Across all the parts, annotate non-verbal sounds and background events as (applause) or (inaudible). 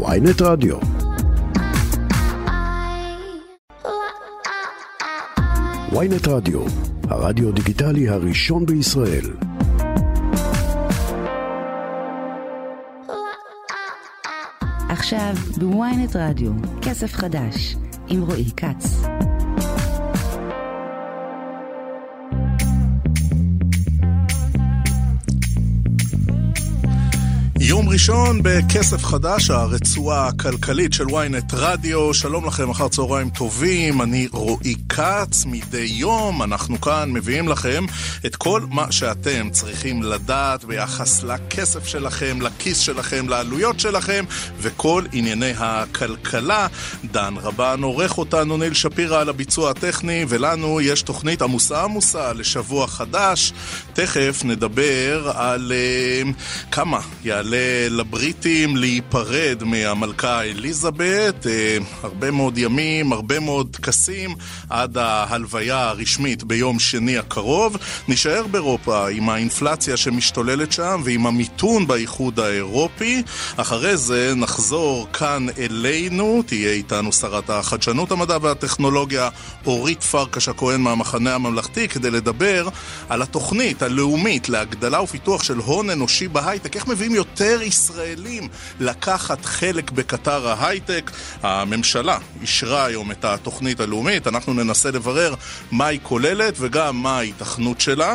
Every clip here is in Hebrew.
ויינט רדיו. ויינט רדיו, הרדיו דיגיטלי הראשון בישראל. עכשיו בוויינט רדיו, כסף חדש, עם רועי כץ. יום ראשון בכסף חדש, הרצועה הכלכלית של ynet רדיו. שלום לכם, אחר צהריים טובים, אני רועי כץ. מדי יום אנחנו כאן מביאים לכם את כל מה שאתם צריכים לדעת ביחס לכסף שלכם, לכיס שלכם, לעלויות שלכם, וכל ענייני הכלכלה. דן רבן עורך אותנו, ניל שפירא על הביצוע הטכני, ולנו יש תוכנית עמוסה עמוסה לשבוע חדש. תכף נדבר על uh, כמה יעלה לבריטים להיפרד מהמלכה אליזבת. אה, הרבה מאוד ימים, הרבה מאוד טקסים, עד ההלוויה הרשמית ביום שני הקרוב. נישאר באירופה עם האינפלציה שמשתוללת שם ועם המיתון באיחוד האירופי. אחרי זה נחזור כאן אלינו, תהיה איתנו שרת החדשנות, המדע והטכנולוגיה אורית פרקש הכהן מהמחנה הממלכתי, כדי לדבר על התוכנית הלאומית להגדלה ופיתוח של הון אנושי בהייטק. איך מביאים יותר ישראלים לקחת חלק בקטר ההייטק. הממשלה אישרה היום את התוכנית הלאומית, אנחנו ננסה לברר מה היא כוללת וגם מה ההיתכנות שלה.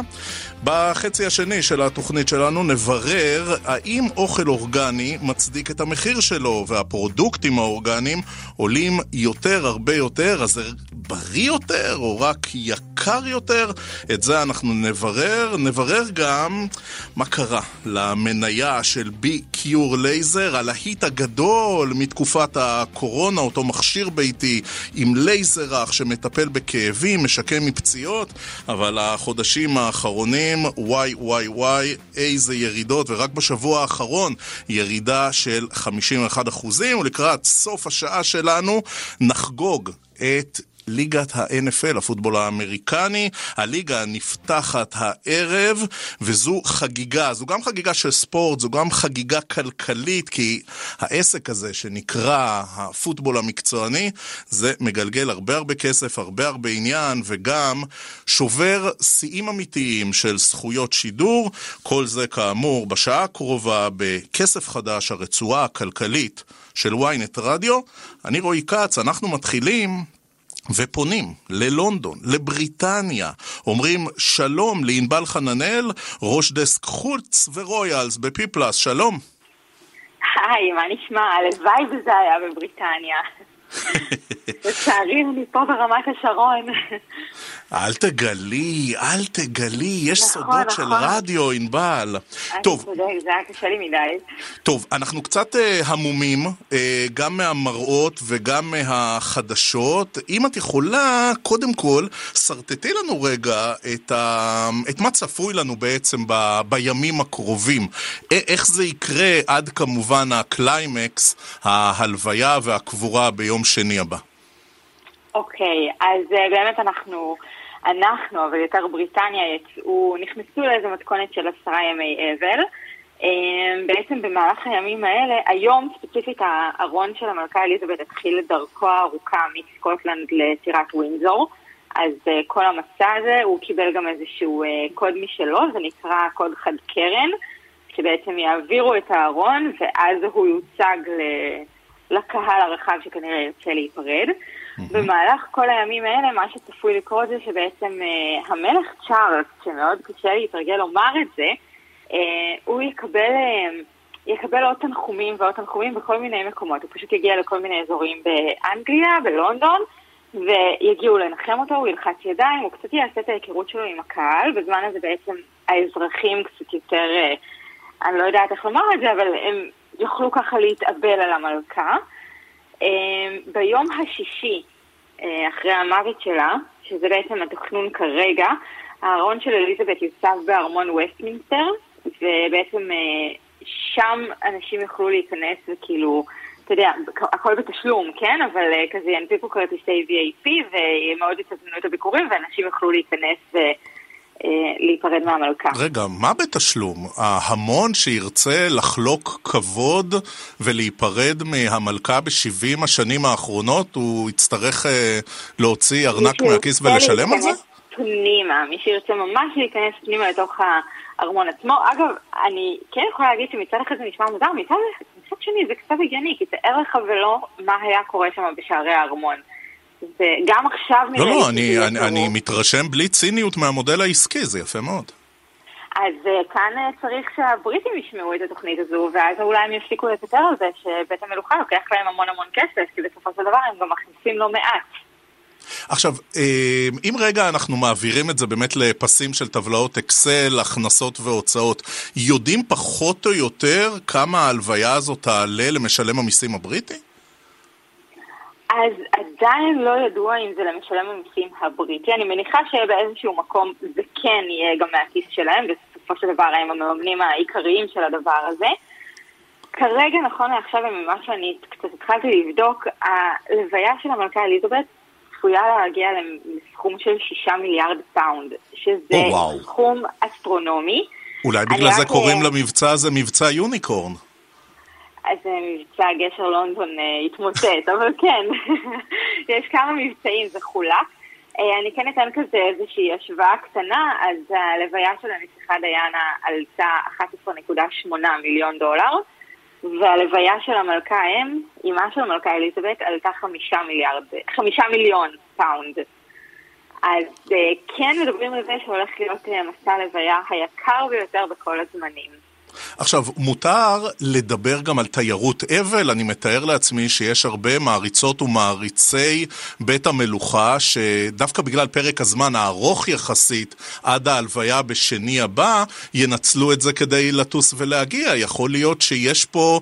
בחצי השני של התוכנית שלנו נברר האם אוכל אורגני מצדיק את המחיר שלו, והפרודוקטים האורגניים עולים יותר, הרבה יותר, אז זה בריא יותר או רק יקר יותר? את זה אנחנו נברר. נברר גם מה קרה למניה של B-Cure Laser, הלהיט הגדול מתקופת הקורונה, אותו מכשיר ביתי עם לייזר רך שמטפל בכאבים, משקם מפציעות, אבל החודשים האחרונים רואים וואי וואי וואי איזה ירידות ורק בשבוע האחרון ירידה של 51 אחוזים ולקראת סוף השעה שלנו נחגוג את ליגת ה-NFL, הפוטבול האמריקני. הליגה נפתחת הערב, וזו חגיגה. זו גם חגיגה של ספורט, זו גם חגיגה כלכלית, כי העסק הזה שנקרא הפוטבול המקצועני, זה מגלגל הרבה הרבה כסף, הרבה הרבה עניין, וגם שובר שיאים אמיתיים של זכויות שידור. כל זה כאמור בשעה הקרובה בכסף חדש, הרצועה הכלכלית של ynet רדיו. אני רועי כץ, אנחנו מתחילים ופונים ללונדון, לבריטניה, אומרים שלום לענבל חננאל, ראש דסק חוץ ורויאלס בפיפלס, שלום. היי, מה נשמע? הלוואי וזה היה בבריטניה. (laughs) לצערי אני פה ברמת השרון. אל תגלי, אל תגלי, יש נכון, סודות נכון. של רדיו, ענבל. טוב. צודק, זה היה קשה לי מדי. טוב, אנחנו קצת uh, המומים, uh, גם מהמראות וגם מהחדשות. אם את יכולה, קודם כל, שרטטי לנו רגע את, ה... את מה צפוי לנו בעצם ב... בימים הקרובים. איך זה יקרה עד כמובן הקליימקס, ההלוויה והקבורה ביום שני הבא. אוקיי, okay, אז uh, באמת אנחנו... אנחנו, אבל יותר בריטניה, יצאו, נכנסו לאיזו מתכונת של עשרה ימי אבל. אמ, בעצם במהלך הימים האלה, היום ספציפית הארון של המלכה אליזבת התחיל את דרכו הארוכה מסקוטלנד לטירת ווינזור. אז uh, כל המסע הזה, הוא קיבל גם איזשהו uh, קוד משלו, זה נקרא קוד חד קרן, שבעצם יעבירו את הארון ואז הוא יוצג לקהל הרחב שכנראה ירצה להיפרד. במהלך כל הימים האלה, מה שצפוי לקרות זה שבעצם uh, המלך צ'ארלס, שמאוד קשה להתרגל לומר את זה, uh, הוא יקבל, uh, יקבל עוד תנחומים ועוד תנחומים בכל מיני מקומות. הוא פשוט יגיע לכל מיני אזורים באנגליה, בלונדון, ויגיעו לנחם אותו, הוא ילחץ ידיים, הוא קצת יעשה את ההיכרות שלו עם הקהל, בזמן הזה בעצם האזרחים קצת יותר, uh, אני לא יודעת איך לומר את זה, אבל הם יוכלו ככה להתאבל על המלכה. אמ, ביום השישי, אה, אחרי המוות שלה, שזה בעצם התכנון כרגע, הארון של אליזבת יוצב בארמון וסטמינסטר, ובעצם אה, שם אנשים יוכלו להיכנס וכאילו, אתה יודע, הכל בתשלום, כן? אבל אה, כזה ינפיקו כרטיסי VAP ומאוד יצטטנו את הביקורים, ואנשים יוכלו להיכנס להיפרד מהמלכה. רגע, מה בתשלום? ההמון שירצה לחלוק כבוד ולהיפרד מהמלכה ב-70 השנים האחרונות, הוא יצטרך להוציא ארנק מהכיס ולשלם על זה? פנימה, מי שירצה ממש להיכנס פנימה לתוך הארמון עצמו. אגב, אני כן יכולה להגיד שמצד אחד זה נשמע מוזר, מצד, מצד שני זה קצת הגיוני, כי תאר לך ולא מה היה קורה שם בשערי הארמון. וגם עכשיו לא, לא, אני, אני, אני מתרשם בלי ציניות מהמודל העסקי, זה יפה מאוד. אז uh, כאן uh, צריך שהבריטים ישמעו את התוכנית הזו, ואז אולי הם יפסיקו לספר על זה שבית המלוכה לוקח להם המון המון כסף, כי בסופו של דבר הם גם מכניסים לא מעט. עכשיו, אם רגע אנחנו מעבירים את זה באמת לפסים של טבלאות אקסל, הכנסות והוצאות, יודעים פחות או יותר כמה ההלוויה הזאת תעלה למשלם המיסים הבריטי? אז עדיין לא ידוע אם זה למשלם המיסים הבריטי. אני מניחה שבאיזשהו מקום זה כן יהיה גם מהכיס שלהם, ובסופו של דבר הם המממנים העיקריים של הדבר הזה. כרגע, נכון לעכשיו, ממה שאני קצת התחלתי לבדוק, הלוויה של המלכה אליזבת צפויה להגיע לסכום של 6 מיליארד פאונד, שזה oh, סכום אסטרונומי. אולי בגלל זה קוראים למבצע הזה מבצע Unicorn. אז מבצע גשר לונדון uh, התמוטט, (laughs) אבל כן, (laughs) יש כמה מבצעים, זה חולק. Uh, אני כן אתן כזה איזושהי השוואה קטנה, אז הלוויה של הנסיכה דיאנה עלתה 11.8 מיליון דולר. והלוויה של המלכה אם, אימה של המלכה אליזבת, עלתה חמישה מיליארד, חמישה מיליון פאונד. אז כן מדברים על זה שהולך להיות מסע הלוויה היקר ביותר בכל הזמנים. עכשיו, מותר לדבר גם על תיירות אבל, אני מתאר לעצמי שיש הרבה מעריצות ומעריצי בית המלוכה, שדווקא בגלל פרק הזמן הארוך יחסית עד ההלוויה בשני הבא, ינצלו את זה כדי לטוס ולהגיע. יכול להיות שיש פה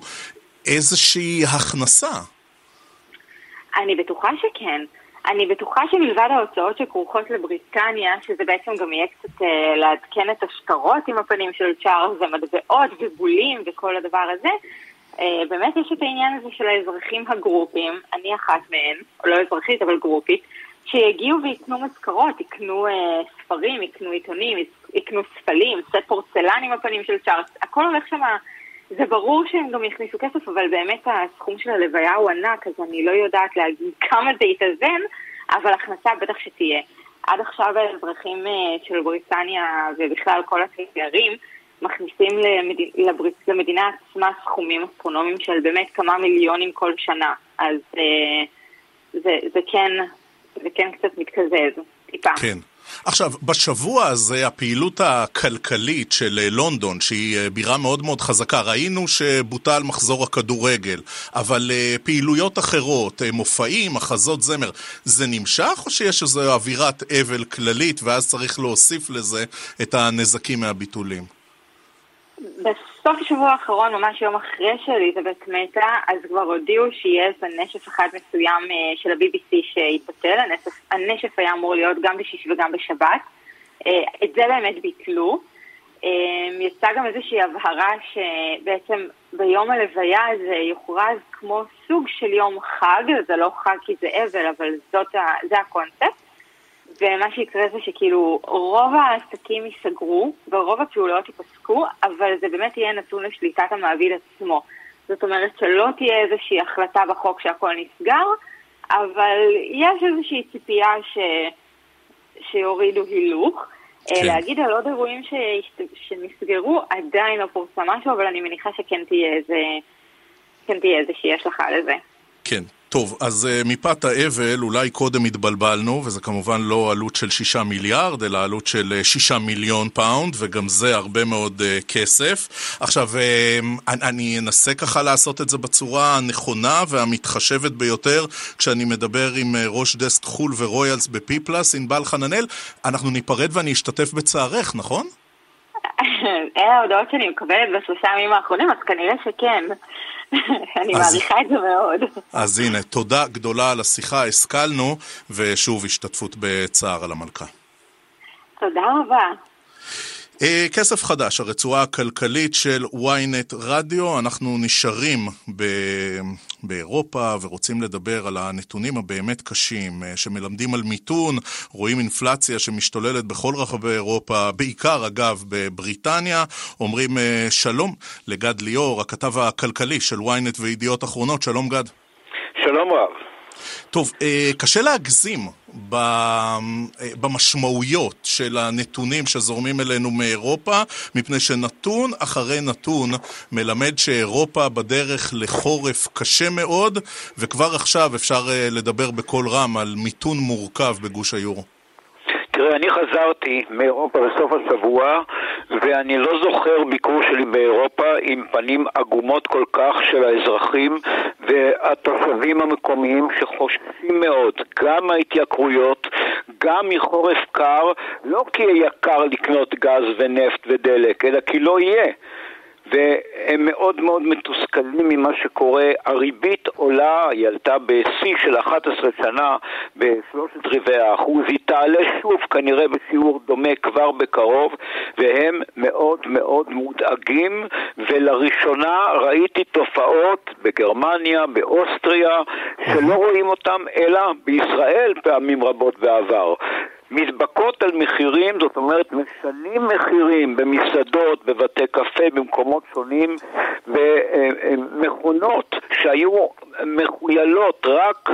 איזושהי הכנסה. אני בטוחה שכן. אני בטוחה שמלבד ההוצאות שכרוכות לבריטניה, שזה בעצם גם יהיה קצת אה, לעדכן את השטרות עם הפנים של צ'ארלס ומטבעות ובולים וכל הדבר הזה, אה, באמת יש את העניין הזה של האזרחים הגרופים, אני אחת מהן, או לא אזרחית אבל גרופית, שיגיעו ויקנו מזכרות, יקנו אה, ספרים, יקנו עיתונים, יקנו ספלים, סט פורצלן עם הפנים של צ'ארלס, הכל הולך שם... זה ברור שהם גם יכניסו כסף, אבל באמת הסכום של הלוויה הוא ענק, אז אני לא יודעת להגיד (laughs) כמה זה יתאזן, אבל הכנסה בטח שתהיה. עד עכשיו האזרחים אה, של בריטניה ובכלל כל התיירים מכניסים למד... לברית... למדינה עצמה סכומים אסטרונומיים של באמת כמה מיליונים כל שנה, אז אה, זה, זה, כן, זה כן קצת מתקזז, טיפה. כן. עכשיו, בשבוע הזה הפעילות הכלכלית של אה, לונדון, שהיא אה, בירה מאוד מאוד חזקה, ראינו שבוטל מחזור הכדורגל, אבל אה, פעילויות אחרות, מופעים, מחזות זמר, זה נמשך או שיש איזו אווירת אבל כללית ואז צריך להוסיף לזה את הנזקים מהביטולים? בסוף השבוע האחרון, ממש יום אחרי שאליזבת מתה, אז כבר הודיעו שיהיה איזה נשף אחד מסוים אה, של ה-BBC שהתבטל. הנשף, הנשף היה אמור להיות גם בשישי וגם בשבת. אה, את זה באמת ביטלו. אה, יצאה גם איזושהי הבהרה שבעצם ביום הלוויה הזה יוכרז כמו סוג של יום חג, זה לא חג כי זה אבל, אבל זאת, זה הקונספט. ומה שיקרה זה שכאילו רוב העסקים ייסגרו ורוב הפעולות ייפסקו, אבל זה באמת יהיה נתון לשליטת המעביד עצמו. זאת אומרת שלא תהיה איזושהי החלטה בחוק שהכל נסגר, אבל יש איזושהי ציפייה ש... שיורידו הילוך. אה, כן. להגיד על עוד אירועים ש... שנסגרו, עדיין לא פורסם משהו, אבל אני מניחה שכן תהיה איזה... כן תהיה איזושהי השלכה לזה. כן, טוב, אז uh, מפאת האבל אולי קודם התבלבלנו, וזה כמובן לא עלות של שישה מיליארד, אלא עלות של uh, שישה מיליון פאונד, וגם זה הרבה מאוד uh, כסף. עכשיו, uh, אני, אנסה ככה לעשות את זה בצורה הנכונה והמתחשבת ביותר, כשאני מדבר עם ראש דסק חו"ל ו royals בפלוס, ענבל חננאל, אנחנו ניפרד ואני אשתתף בצערך, נכון? (laughs) אלה ההודעות שאני מקבלת בשלושה ימים האחרונים, אז כנראה שכן. (laughs) אני מעריכה את זה מאוד. אז הנה, תודה גדולה על השיחה, השכלנו, ושוב השתתפות בצער על המלכה. תודה רבה. Uh, כסף חדש, הרצועה הכלכלית של ynet רדיו, אנחנו נשארים ב... באירופה, ורוצים לדבר על הנתונים הבאמת קשים, אה, שמלמדים על מיתון, רואים אינפלציה שמשתוללת בכל רחבי אירופה, בעיקר אגב בבריטניה. אומרים אה, שלום לגד ליאור, הכתב הכלכלי של ynet וידיעות אחרונות. שלום גד. שלום רב. טוב, אה, קשה להגזים אה, במשמעויות של הנתונים שזורמים אלינו מאירופה, מפני שנתון אחרי נתון מלמד שאירופה בדרך לחורף קשה מאוד, וכבר עכשיו אפשר אה, לדבר בקול רם על מיתון מורכב בגוש היורו. תראה, אני חזרתי מאירופה בסוף השבוע, ואני לא זוכר ביקור שלי באירופה עם פנים עגומות כל כך של האזרחים והתושבים המקומיים שחוששים מאוד, גם מההתייקרויות, גם מחורף קר, לא כי יקר לקנות גז ונפט ודלק, אלא כי לא יהיה. והם מאוד מאוד מתוסכלים ממה שקורה. הריבית עולה, היא עלתה בשיא של 11 שנה בשלושת רבעי האחוז, היא תעלה שוב כנראה בשיעור דומה כבר בקרוב, והם מאוד מאוד מודאגים, ולראשונה ראיתי תופעות בגרמניה, באוסטריה, שלא רואים אותם אלא בישראל פעמים רבות בעבר. מדבקות על מחירים, זאת אומרת משנים מחירים במסעדות, בבתי קפה, במקומות שונים, במכונות שהיו מחוילות רק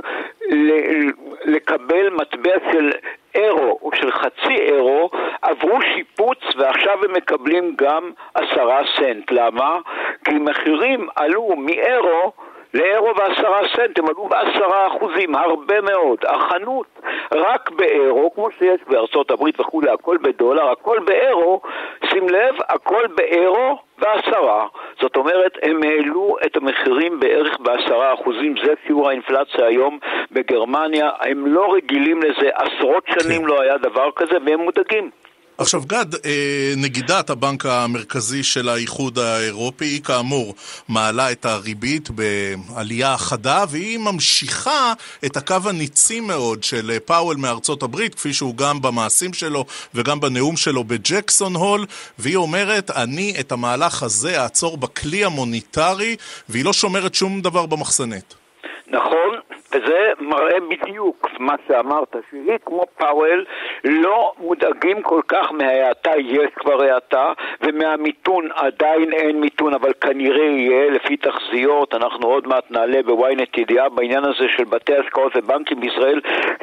לקבל מטבע של אירו או של חצי אירו עברו שיפוץ ועכשיו הם מקבלים גם עשרה סנט. למה? כי מחירים עלו מאירו לאירו ועשרה סנט, הם עלו בעשרה אחוזים, הרבה מאוד. החנות רק באירו, כמו שיש בארצות הברית וכולי, הכל בדולר, הכל באירו, שים לב, הכל באירו בעשרה. זאת אומרת, הם העלו את המחירים בערך בעשרה אחוזים, זה שיעור האינפלציה היום בגרמניה, הם לא רגילים לזה, עשרות שנים כן. לא היה דבר כזה, והם מודאגים. עכשיו גד, אה, נגידת הבנק המרכזי של האיחוד האירופי, היא כאמור מעלה את הריבית בעלייה חדה, והיא ממשיכה את הקו הניצי מאוד של פאוול מארצות הברית, כפי שהוא גם במעשים שלו וגם בנאום שלו בג'קסון הול, והיא אומרת, אני את המהלך הזה אעצור בכלים המוניטרי, והיא לא שומרת שום דבר במחסנית. נכון, וזה מראה בדיוק מה שאמרת, שהיא כמו פאוול לא מודאגים כל כך מההאטה, יש כבר האטה, ומהמיתון עדיין אין מיתון, אבל כנראה יהיה לפי תחזיות, אנחנו עוד מעט נעלה ב-ynet ידיעה בעניין הזה של בתי השקעות ובנקים בישראל,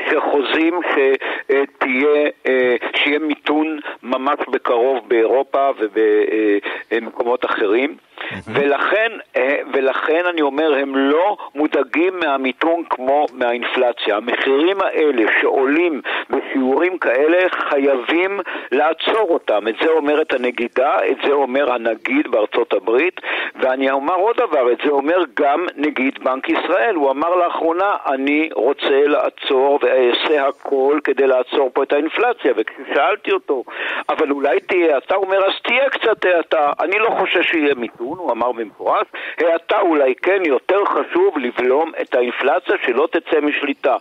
שחוזים שתהיה, אה, שיהיה מיתון ממש בקרוב באירופה ובמקומות אחרים. ולכן, אה, ולכן אני אומר, הם לא מודאגים מהמיתון כמו מהאינפלציה. המחירים האלה שעולים בשיעורים כאלה, חייבים לעצור אותם. את זה אומרת הנגידה, את זה אומר הנגיד בארצות הברית, ואני אומר עוד דבר, את זה אומר גם נגיד בנק ישראל. הוא אמר לאחרונה, אני רוצה לעצור ואעשה הכל כדי לעצור פה את האינפלציה. וכששאלתי אותו, אבל אולי תהיה, אתה אומר, אז תהיה קצת האטה. אני לא חושב שיהיה מיתון. הוא אמר במפורש, האטה אולי כן יותר חשוב לבלום את האינפלציה שלא תצא משליטה.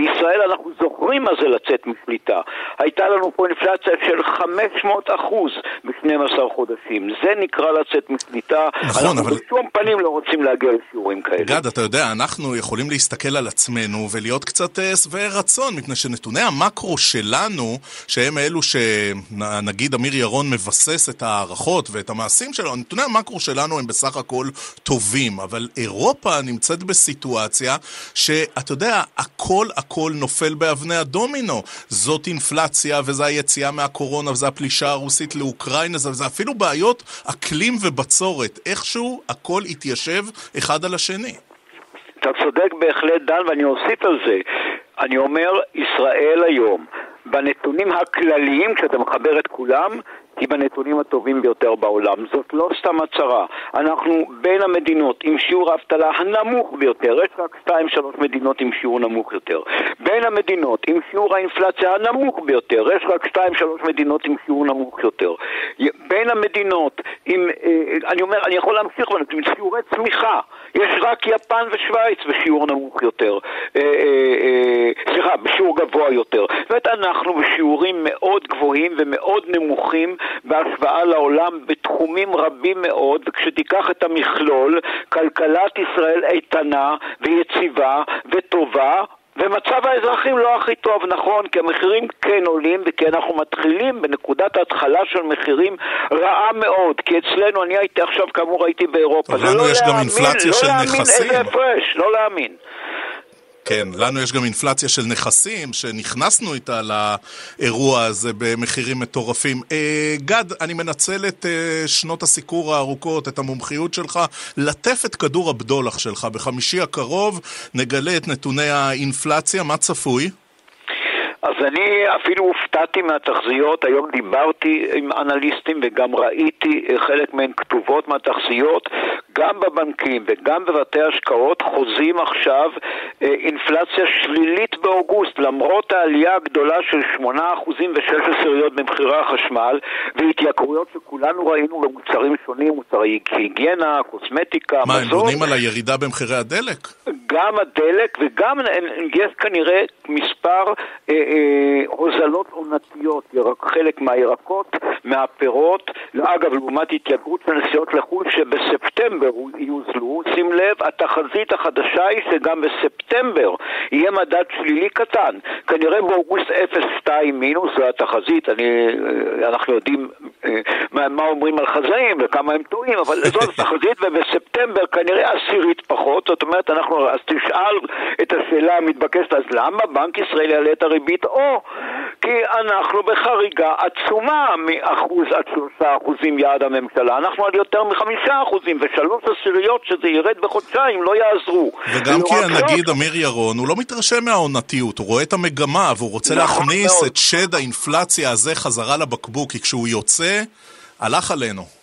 ובישראל אנחנו זוכרים מה זה לצאת משליטה. הייתה לנו פה אינפלציה של 500 אחוז ב-12 חודשים. זה נקרא לצאת משליטה. נכון, אנחנו אבל... בשום פנים לא רוצים להגיע לשיעורים כאלה. גד, אתה יודע, אנחנו יכולים להסתכל על עצמנו ולהיות קצת אה, שבעי רצון, מפני שנתוני המקרו שלנו, שהם אלו שנגיד אמיר ירון מבסס את ההערכות ואת המעשים שלו, נתוני המקרו שלנו שלנו הם בסך הכל טובים, אבל אירופה נמצאת בסיטואציה שאתה יודע, הכל הכל נופל באבני הדומינו. זאת אינפלציה, וזה היציאה מהקורונה, וזה הפלישה הרוסית לאוקראינה, וזה אפילו בעיות אקלים ובצורת. איכשהו הכל התיישב אחד על השני. אתה צודק בהחלט, דן, ואני אוסיף על זה. אני אומר, ישראל היום, בנתונים הכלליים, כשאתה מחבר את כולם, היא בנתונים הטובים ביותר בעולם. זאת לא סתם הצהרה. אנחנו בין המדינות עם שיעור האבטלה הנמוך ביותר, יש רק 2-3 מדינות עם שיעור נמוך יותר. בין המדינות עם שיעור האינפלציה הנמוך ביותר, יש רק 2-3 מדינות עם שיעור נמוך יותר. בין המדינות עם, אה, אני אומר, אני יכול להמשיך עם שיעורי צמיחה, יש רק יפן ושווייץ בשיעור נמוך יותר, אה, אה, סליחה, בשיעור גבוה יותר. זאת אומרת, אנחנו בשיעורים מאוד גבוהים ומאוד נמוכים בהשוואה לעולם בתחומים רבים מאוד, וכשתיקח את המכלול, כלכלת ישראל איתנה ויציבה וטובה, ומצב האזרחים לא הכי טוב, נכון, כי המחירים כן עולים וכי אנחנו מתחילים בנקודת ההתחלה של מחירים רעה מאוד, כי אצלנו, אני הייתי עכשיו, כאמור הייתי באירופה, זה לא יש להאמין, גם אינפלציה לא של נכסים. לא להאמין איזה הפרש, לא להאמין. כן, לנו יש גם אינפלציה של נכסים, שנכנסנו איתה לאירוע הזה במחירים מטורפים. אה, גד, אני מנצל את אה, שנות הסיקור הארוכות, את המומחיות שלך, לטף את כדור הבדולח שלך. בחמישי הקרוב נגלה את נתוני האינפלציה, מה צפוי? אז אני אפילו הופתעתי מהתחזיות, היום דיברתי עם אנליסטים וגם ראיתי חלק מהן כתובות מהתחזיות, גם בבנקים וגם בבתי השקעות חוזים עכשיו אה, אינפלציה שלילית באוגוסט, למרות העלייה הגדולה של 8% ו-16 במחירי החשמל והתייקרויות שכולנו ראינו במוצרים שונים, מוצרי היגיינה, קוסמטיקה, מה, מזון. מה, הם בונים על הירידה במחירי הדלק? גם הדלק וגם יש כנראה מספר אה, אה, הוזלות עונתיות, חלק מהירקות, מהפירות, אגב, לעומת התייקרות של נסיעות לחו"ל שבספטמבר יוזלו, שים לב, התחזית החדשה היא שגם בספטמבר יהיה מדד שלילי קטן, כנראה באוגוסט 0.2 מינוס, זו התחזית, אני, אה, אנחנו יודעים אה, מה, מה אומרים על חזאים וכמה הם טועים, אבל זאת (laughs) התחזית, ובספטמבר כנראה עשירית פחות, זאת אומרת, אנחנו, תשאל את השאלה המתבקשת, אז למה בנק ישראל יעלה את הריבית? או כי אנחנו בחריגה עצומה מאחוז עד שלושה אחוזים יעד הממשלה, אנחנו על יותר מחמישה אחוזים, ושלוש עשיריות שזה ירד בחודשיים לא יעזרו. וגם כי הנגיד אמיר ירון, הוא לא מתרשם מהעונתיות, הוא רואה את המגמה, והוא רוצה נכון להכניס. את שד האינפלציה הזה חזרה לבקבוק, כי כשהוא יוצא, הלך עלינו.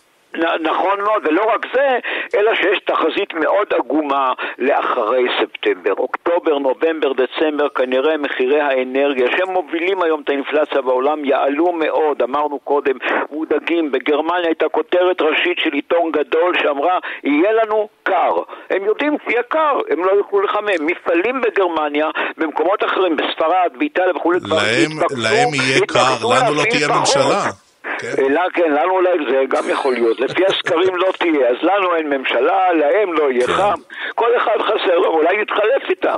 נכון מאוד, ולא רק זה, אלא שיש תחזית מאוד עגומה לאחרי ספטמבר. אוקטובר, נובמבר, דצמבר, כנראה מחירי האנרגיה, שהם מובילים היום את האינפלציה בעולם, יעלו מאוד. אמרנו קודם, מודאגים. בגרמניה הייתה כותרת ראשית של עיתון גדול שאמרה, יהיה לנו קר. הם יודעים שיהיה קר, הם לא יוכלו לחמם. מפעלים בגרמניה, במקומות אחרים, בספרד, באיטליה וכולי, כבר התפקדו. להם יהיה קר, לנו לא תהיה ממשלה. כן. אלא כן, לנו אולי זה גם יכול להיות. לפי הסקרים לא תהיה, אז לנו אין ממשלה, להם לא יהיה כן. חם. כל אחד חסר, אולי נתחלף איתם.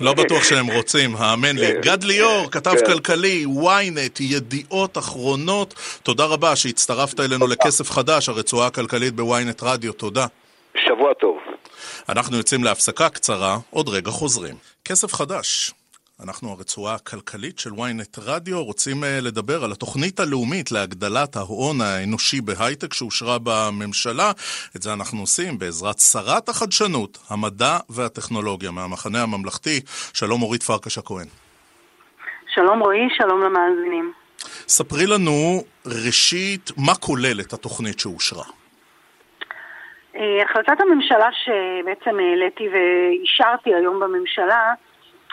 לא בטוח שהם רוצים, האמן לי. כן. גד ליאור, כתב כן. כלכלי, ynet, ידיעות אחרונות. תודה רבה שהצטרפת אלינו לכסף חדש, הרצועה הכלכלית בוויינט רדיו. תודה. שבוע טוב. אנחנו יוצאים להפסקה קצרה, עוד רגע חוזרים. כסף חדש. אנחנו הרצועה הכלכלית של ynet רדיו רוצים uh, לדבר על התוכנית הלאומית להגדלת ההון האנושי בהייטק שאושרה בממשלה. את זה אנחנו עושים בעזרת שרת החדשנות, המדע והטכנולוגיה מהמחנה הממלכתי. שלום אורית פרקש הכהן. שלום רועי, שלום למאזינים. ספרי לנו ראשית מה כוללת התוכנית שאושרה. אה, החלטת הממשלה שבעצם העליתי ואישרתי היום בממשלה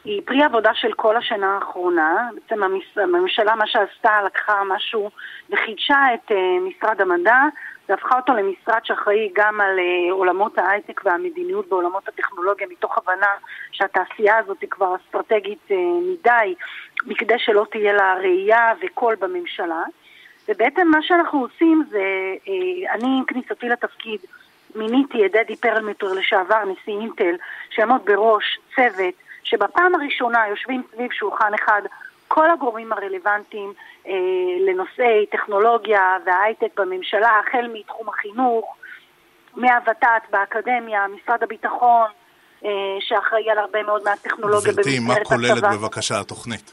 היא פרי עבודה של כל השנה האחרונה. בעצם הממשלה, מה שעשתה, לקחה משהו וחידשה את uh, משרד המדע והפכה אותו למשרד שאחראי גם על uh, עולמות ההייטק והמדיניות בעולמות הטכנולוגיה, מתוך הבנה שהתעשייה הזאת היא כבר אסטרטגית uh, מדי, מכדי שלא תהיה לה ראייה וקול בממשלה. ובעצם מה שאנחנו עושים זה, אני עם כניסתי לתפקיד מיניתי את דדי פרלמטר לשעבר, נשיא אינטל, שיעמוד בראש צוות שבפעם הראשונה יושבים סביב שולחן אחד כל הגורמים הרלוונטיים אה, לנושאי טכנולוגיה וההייטק בממשלה, החל מתחום החינוך, מהוות"ת באקדמיה, משרד הביטחון, אה, שאחראי על הרבה מאוד מהטכנולוגיה במסגרת הצבא. גברתי, מה כוללת בבקשה התוכנית?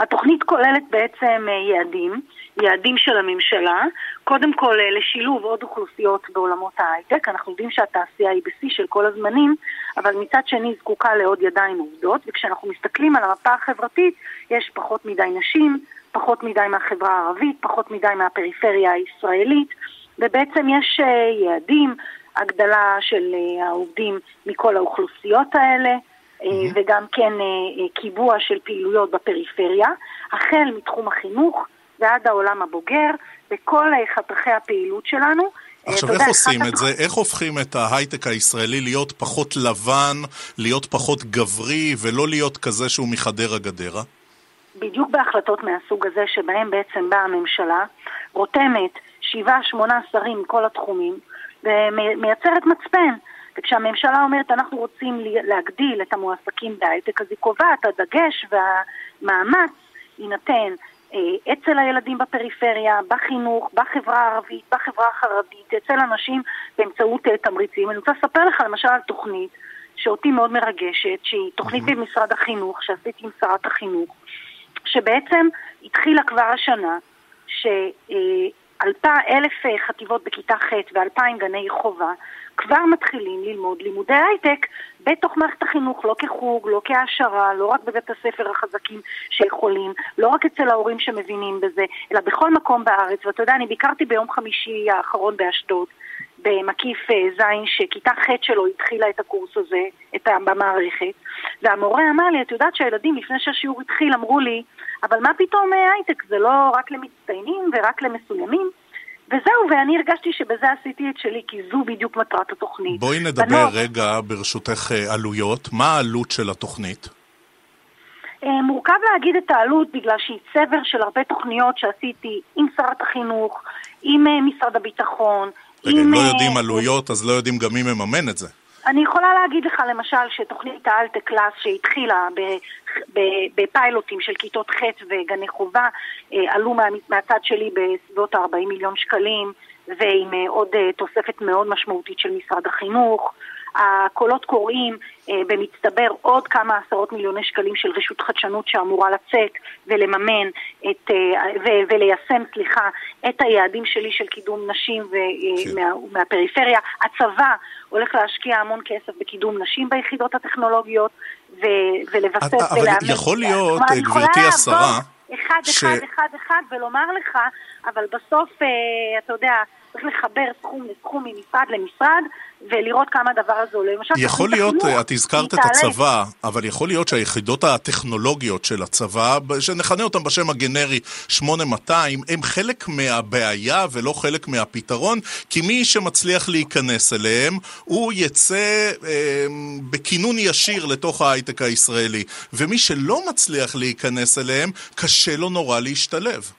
התוכנית כוללת בעצם אה, יעדים, יעדים של הממשלה, קודם כל אה, לשילוב עוד אוכלוסיות בעולמות ההייטק, אנחנו יודעים שהתעשייה היא בשיא של כל הזמנים, אבל מצד שני זקוקה לעוד ידיים עובדות, וכשאנחנו מסתכלים על המפה החברתית, יש פחות מדי נשים, פחות מדי מהחברה הערבית, פחות מדי מהפריפריה הישראלית, ובעצם יש אה, יעדים, הגדלה של העובדים מכל האוכלוסיות האלה, mm-hmm. וגם כן אה, אה, קיבוע של פעילויות בפריפריה, החל מתחום החינוך ועד העולם הבוגר, בכל חתכי הפעילות שלנו, עכשיו, איך עושים את זה? איך הופכים את ההייטק הישראלי להיות פחות לבן, להיות פחות גברי, ולא להיות כזה שהוא מחדרה גדרה? בדיוק בהחלטות מהסוג הזה, שבהם בעצם באה הממשלה, רותמת שבעה, שמונה שרים מכל התחומים, ומייצרת מצפן. וכשהממשלה אומרת אנחנו רוצים להגדיל את המועסקים בהייטק, אז היא קובעת, הדגש והמאמץ יינתן אה, אצל הילדים בפריפריה, בחינוך, בחברה הערבית, בחברה החרדית, אצל אנשים באמצעות אה, תמריצים. אני רוצה לספר לך למשל על תוכנית שאותי מאוד מרגשת, שהיא תוכנית mm-hmm. במשרד החינוך, שעשיתי עם שרת החינוך, שבעצם התחילה כבר השנה, אלף אה, חטיבות בכיתה ח' ואלפיים גני חובה כבר מתחילים ללמוד לימודי הייטק בתוך מערכת החינוך, לא כחוג, לא כהעשרה, לא רק בבית הספר החזקים שיכולים, לא רק אצל ההורים שמבינים בזה, אלא בכל מקום בארץ. ואתה יודע, אני ביקרתי ביום חמישי האחרון באשדוד, במקיף אה, ז', שכיתה ח' שלו התחילה את הקורס הזה, את במערכת, והמורה אמר לי, את יודעת שהילדים לפני שהשיעור התחיל אמרו לי, אבל מה פתאום אה, הייטק, זה לא רק למצטיינים ורק למסוימים? וזהו, ואני הרגשתי שבזה עשיתי את שלי, כי זו בדיוק מטרת התוכנית. בואי נדבר בנות... רגע, ברשותך, אה, עלויות. מה העלות של התוכנית? אה, מורכב להגיד את העלות בגלל שהיא צבר של הרבה תוכניות שעשיתי עם שרת החינוך, עם אה, משרד הביטחון, רגע, אם לא יודעים עלויות, אז לא יודעים גם מי מממן את זה. אני יכולה להגיד לך למשל שתוכנית האלטה קלאס שהתחילה בפיילוטים של כיתות ח' וגני חובה אה, עלו מה, מהצד שלי בסביבות 40 מיליון שקלים ועם אה, עוד אה, תוספת מאוד משמעותית של משרד החינוך. הקולות קוראים אה, במצטבר עוד כמה עשרות מיליוני שקלים של רשות חדשנות שאמורה לצאת ולממן את, אה, ו, וליישם, סליחה, את היעדים שלי של קידום נשים ו, אה, כן. מה, מהפריפריה. הצבא הולך להשקיע המון כסף בקידום נשים ביחידות הטכנולוגיות ו, ולבסס ולאמץ. אבל יכול להיות, גברתי השרה... אחד, ש... אחד, אחד, אחד, ולומר לך, אבל בסוף, אתה יודע, צריך לחבר סכום לסכום ממשרד למשרד, ולראות כמה הדבר הזה עולה. למשל, יכול להיות, החינוך, את הזכרת את הצבא, אבל יכול להיות שהיחידות הטכנולוגיות של הצבא, שנכנה אותן בשם הגנרי 8200, הם חלק מהבעיה ולא חלק מהפתרון, כי מי שמצליח להיכנס אליהם, הוא יצא אה, בכינון ישיר לתוך ההייטק הישראלי, ומי שלא מצליח להיכנס אליהם, קשה לו נורא להשתלב.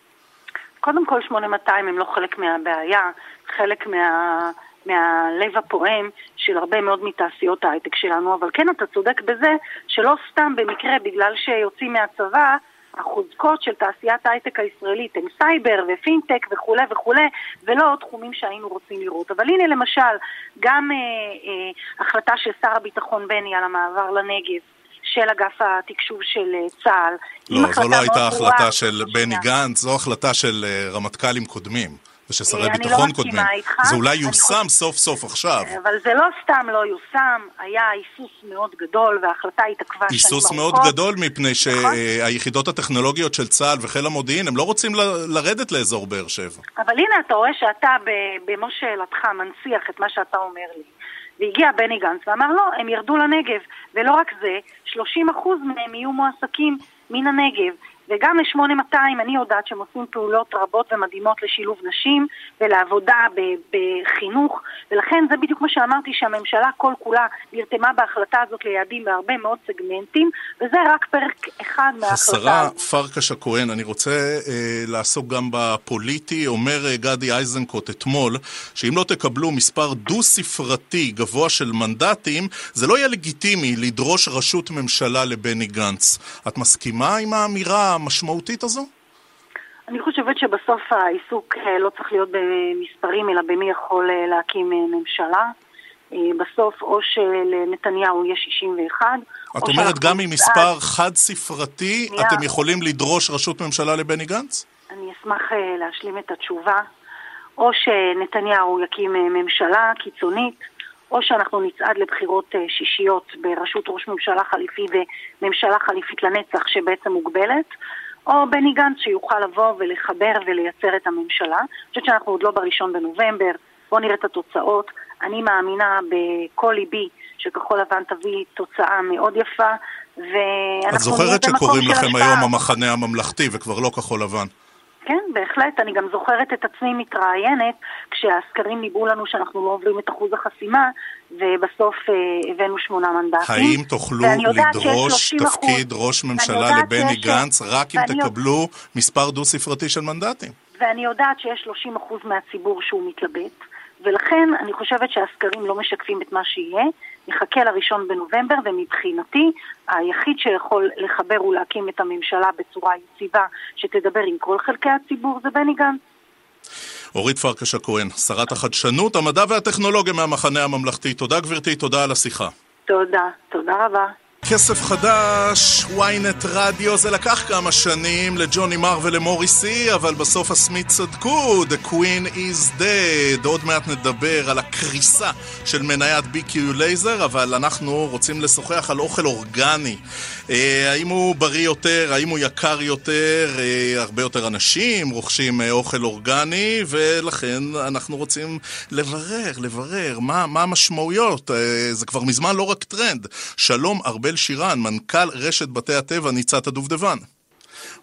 קודם כל 8200 הם לא חלק מהבעיה, חלק מה... מהלב הפועם של הרבה מאוד מתעשיות ההייטק שלנו, אבל כן אתה צודק בזה שלא סתם במקרה בגלל שיוצאים מהצבא החוזקות של תעשיית ההייטק הישראלית הם סייבר ופינטק וכולי וכולי, ולא עוד תחומים שהיינו רוצים לראות. אבל הנה למשל, גם אה, אה, החלטה של שר הביטחון בני על המעבר לנגב, של אגף התקשוב של אה, צה"ל. לא, זו לא הייתה החלטה של בני גנץ, זו החלטה של אה, רמטכ"לים קודמים. ושל שרי לא ביטחון קודמים. לא מסכימה איתך. זה אולי יושם חושב... סוף סוף עכשיו. אבל זה לא סתם לא יושם, היה היסוס מאוד גדול וההחלטה התעכבה שנים ארוכות. היסוס מאוד גדול מפני נכון. שהיחידות הטכנולוגיות של צה"ל וחיל המודיעין, הם לא רוצים ל- לרדת לאזור באר שבע. אבל הנה אתה רואה שאתה במו שאלתך מנציח את מה שאתה אומר לי. והגיע בני גנץ ואמר לא, הם ירדו לנגב. ולא רק זה, 30% מהם יהיו מועסקים מן הנגב. וגם ל-8200 אני יודעת שהם עושים פעולות רבות ומדהימות לשילוב נשים ולעבודה בחינוך, ולכן זה בדיוק מה שאמרתי שהממשלה כל כולה נרתמה בהחלטה הזאת ליעדים בהרבה מאוד סגמנטים, וזה רק פרק אחד מההחלטה השרה פרקש הכהן, אני רוצה אה, לעסוק גם בפוליטי. אומר אה, גדי איזנקוט אתמול, שאם לא תקבלו מספר דו-ספרתי גבוה של מנדטים, זה לא יהיה לגיטימי לדרוש ראשות ממשלה לבני גנץ. את מסכימה עם האמירה המשמעותית הזו? אני חושבת שבסוף העיסוק אה, לא צריך להיות במספרים, אלא במי יכול אה, להקים אה, ממשלה. בסוף או שלנתניהו יש 61, את אומרת גם עם מספר חד-ספרתי, אתם יכולים לדרוש ראשות ממשלה לבני גנץ? אני אשמח להשלים את התשובה. או שנתניהו יקים ממשלה קיצונית, או שאנחנו נצעד לבחירות שישיות בראשות ראש ממשלה חליפי וממשלה חליפית לנצח שבעצם מוגבלת, או בני גנץ שיוכל לבוא ולחבר ולייצר את הממשלה. אני חושבת שאנחנו עוד לא בראשון בנובמבר, בואו נראה את התוצאות. אני מאמינה בכל ליבי שכחול לבן תביא תוצאה מאוד יפה, ואנחנו את זוכרת שקוראים לכם היום המחנה הממלכתי וכבר לא כחול לבן. כן, בהחלט. אני גם זוכרת את עצמי מתראיינת כשהסקרים ניבאו לנו שאנחנו לא עוברים את אחוז החסימה, ובסוף אה, הבאנו שמונה מנדטים. האם תוכלו לדרוש תפקיד ראש ממשלה לבני גנץ רק אם תקבלו מספר דו-ספרתי של מנדטים? ואני יודעת שיש 30% מהציבור שהוא מתלבט. ולכן אני חושבת שהסקרים לא משקפים את מה שיהיה. נחכה לראשון בנובמבר, ומבחינתי היחיד שיכול לחבר ולהקים את הממשלה בצורה יציבה שתדבר עם כל חלקי הציבור זה בני גנץ. אורית פרקש הכהן, שרת החדשנות, המדע והטכנולוגיה מהמחנה הממלכתי. תודה גברתי, תודה על השיחה. תודה, תודה רבה. כסף חדש, ynet רדיו, זה לקח כמה שנים לג'וני מר ולמוריסי, אבל בסוף הסמית צדקו, The Queen is dead. עוד מעט נדבר על הקריסה של מניית BQ לייזר, אבל אנחנו רוצים לשוחח על אוכל אורגני. אה, האם הוא בריא יותר, האם הוא יקר יותר, אה, הרבה יותר אנשים רוכשים אה, אוכל אורגני, ולכן אנחנו רוצים לברר, לברר מה, מה המשמעויות. זה כבר מזמן לא רק טרנד. שלום, ארבל שירן, מנכ"ל רשת בתי הטבע ניצת הדובדבן.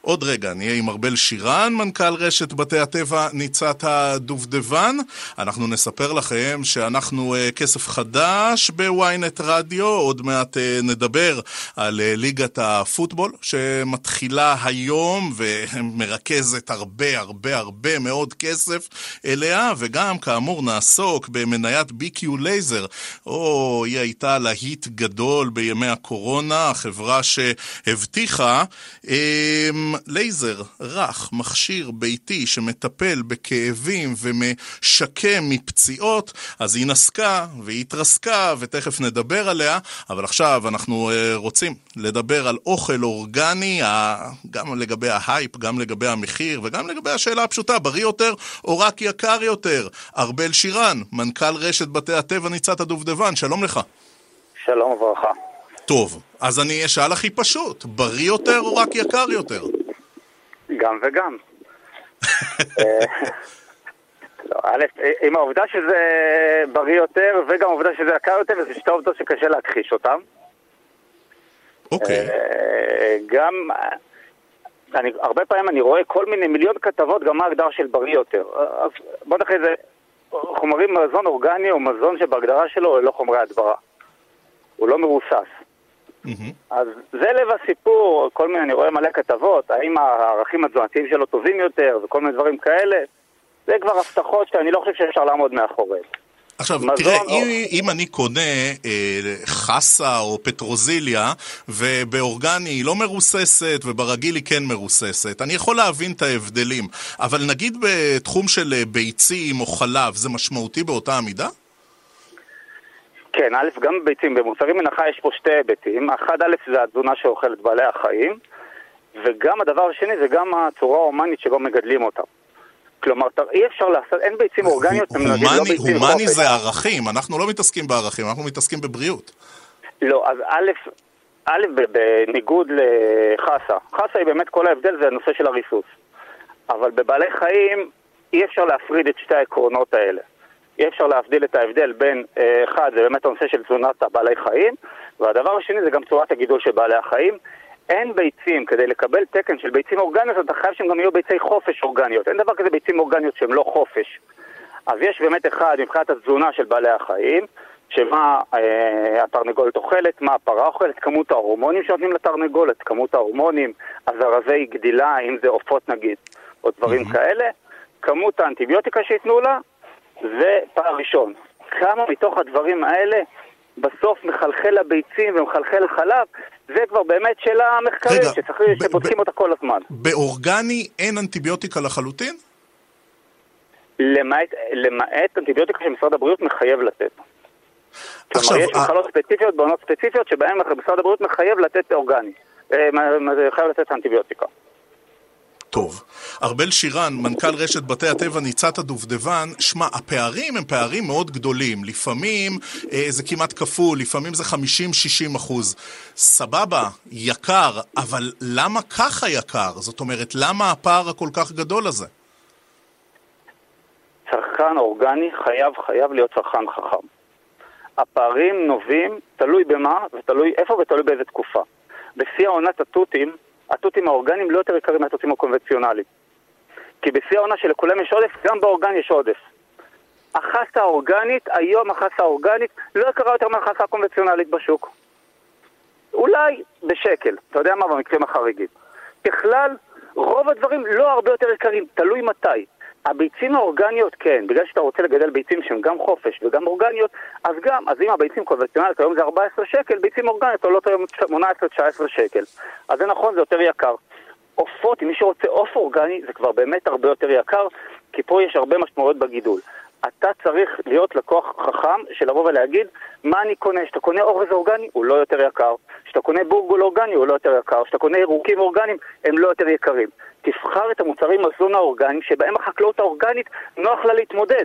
עוד רגע נהיה עם ארבל שירן, מנכ"ל רשת בתי הטבע ניצת הדובדבן. אנחנו נספר לכם שאנחנו uh, כסף חדש ב-ynet רדיו, עוד מעט uh, נדבר על uh, ליגת הפוטבול שמתחילה היום ומרכזת הרבה הרבה הרבה מאוד כסף אליה, וגם כאמור נעסוק במניית B-Cure לייזר. או, היא הייתה להיט גדול בימי הקורונה, החברה שהבטיחה. Um, לייזר רך, מכשיר ביתי שמטפל בכאבים ומשקם מפציעות, אז היא נסקה והיא התרסקה ותכף נדבר עליה, אבל עכשיו אנחנו uh, רוצים לדבר על אוכל אורגני, גם לגבי ההייפ, גם לגבי המחיר וגם לגבי השאלה הפשוטה, בריא יותר או רק יקר יותר? ארבל שירן, מנכ"ל רשת בתי הטבע ניצת הדובדבן, שלום לך. שלום וברכה. טוב, אז אני אשאל הכי פשוט, בריא יותר או רק יקר יותר? גם וגם. אה, לא, א', עם העובדה שזה בריא יותר וגם העובדה שזה יקר יותר, זה שתי עובדות שקשה להכחיש אותן. אוקיי. אה, גם, אני, הרבה פעמים אני רואה כל מיני מיליון כתבות גם מה ההגדרה של בריא יותר. אז בוא נתחיל את זה, חומרים מזון אורגני או מזון שבהגדרה שלו הוא לא חומרי הדברה. הוא לא מבוסס. אז זה לב הסיפור, כל מיני, אני רואה מלא כתבות, האם הערכים התזונתיים שלו טובים יותר וכל מיני דברים כאלה, זה כבר הבטחות שאני לא חושב שאפשר לעמוד מאחוריהן. עכשיו, תראה, או... אם, אם אני קונה אה, חסה או פטרוזיליה, ובאורגני היא לא מרוססת, וברגיל היא כן מרוססת, אני יכול להבין את ההבדלים. אבל נגיד בתחום של ביצים או חלב, זה משמעותי באותה המידה? כן, א', גם בביצים, במוצרים מן החי יש פה שתי היבטים. אחד, א', זה התזונה שאוכלת בעלי החיים, וגם הדבר השני זה גם הצורה ההומנית שבו מגדלים אותם. כלומר, אי אפשר לעשות, אין ביצים אורגניות, הומני, לא ביצים הומני זה ערכים, אנחנו לא מתעסקים בערכים, אנחנו מתעסקים בבריאות. לא, אז א', א', בניגוד לחסה, חסה היא באמת כל ההבדל זה הנושא של הריסוס. אבל בבעלי חיים אי אפשר להפריד את שתי העקרונות האלה. אי אפשר להבדיל את ההבדל בין, אה, אחד, זה באמת הנושא של תזונת הבעלי חיים, והדבר השני זה גם צורת הגידול של בעלי החיים. אין ביצים, כדי לקבל תקן של ביצים אורגניות, אתה חייב שהם גם יהיו ביצי חופש אורגניות. אין דבר כזה ביצים אורגניות שהן לא חופש. אז יש באמת אחד, מבחינת התזונה של בעלי החיים, שמה אה, התרנגולת אוכלת, מה הפרה אוכלת, כמות ההורמונים שנותנים לתרנגולת, כמות ההורמונים, הזרזי גדילה, אם זה עופות נגיד, או דברים mm-hmm. כאלה, כמות האנטיביוטיקה שייתנו לה, זה פער ראשון. כמה מתוך הדברים האלה בסוף מחלחל לביצים ומחלחל לחלב, זה כבר באמת שאלה מחקרית, שצריך, שבודקים אותה כל הזמן. באורגני אין אנטיביוטיקה לחלוטין? למעט, למעט אנטיביוטיקה שמשרד הבריאות מחייב לתת. כלומר, יש מחלות ספציפיות בעונות ספציפיות שבהן משרד הבריאות מחייב לתת אורגני, אה, מחייב לתת אנטיביוטיקה. טוב. ארבל שירן, מנכ"ל רשת בתי הטבע ניצת הדובדבן, שמע, הפערים הם פערים מאוד גדולים. לפעמים אה, זה כמעט כפול, לפעמים זה 50-60 אחוז. סבבה, יקר, אבל למה ככה יקר? זאת אומרת, למה הפער הכל כך גדול הזה? צרכן אורגני חייב, חייב להיות צרכן חכם. הפערים נובעים, תלוי במה ותלוי איפה ותלוי באיזה תקופה. בשיא העונת התותים, התותים האורגניים לא יותר יקרים מהתותים הקונבנציונליים. כי בשיא העונה שלכולם יש עודף, גם באורגני יש עודף. החסה האורגנית, היום החסה האורגנית לא יקרה יותר מהחסה הקונבנציונלית בשוק. אולי בשקל, אתה יודע מה, במקרים החריגים. בכלל, רוב הדברים לא הרבה יותר יקרים, תלוי מתי. הביצים האורגניות כן, בגלל שאתה רוצה לגדל ביצים שהן גם חופש וגם אורגניות, אז גם, אז אם הביצים קונבנציונליות היום זה 14 שקל, ביצים אורגניות עולות היום 18-19 שקל. אז זה נכון, זה יותר יקר. עופות, אם מישהו רוצה עוף אורגני, זה כבר באמת הרבה יותר יקר, כי פה יש הרבה משמעויות בגידול. אתה צריך להיות לקוח חכם של לבוא ולהגיד מה אני קונה. כשאתה קונה אורז אורגני, הוא לא יותר יקר. כשאתה קונה בורגול אורגני, הוא לא יותר יקר. כשאתה קונה ירוקים אורגניים, הם לא יותר יקרים. תבחר את המוצרים מזון האורגניים, שבהם החקלאות האורגנית נוח לה להתמודד.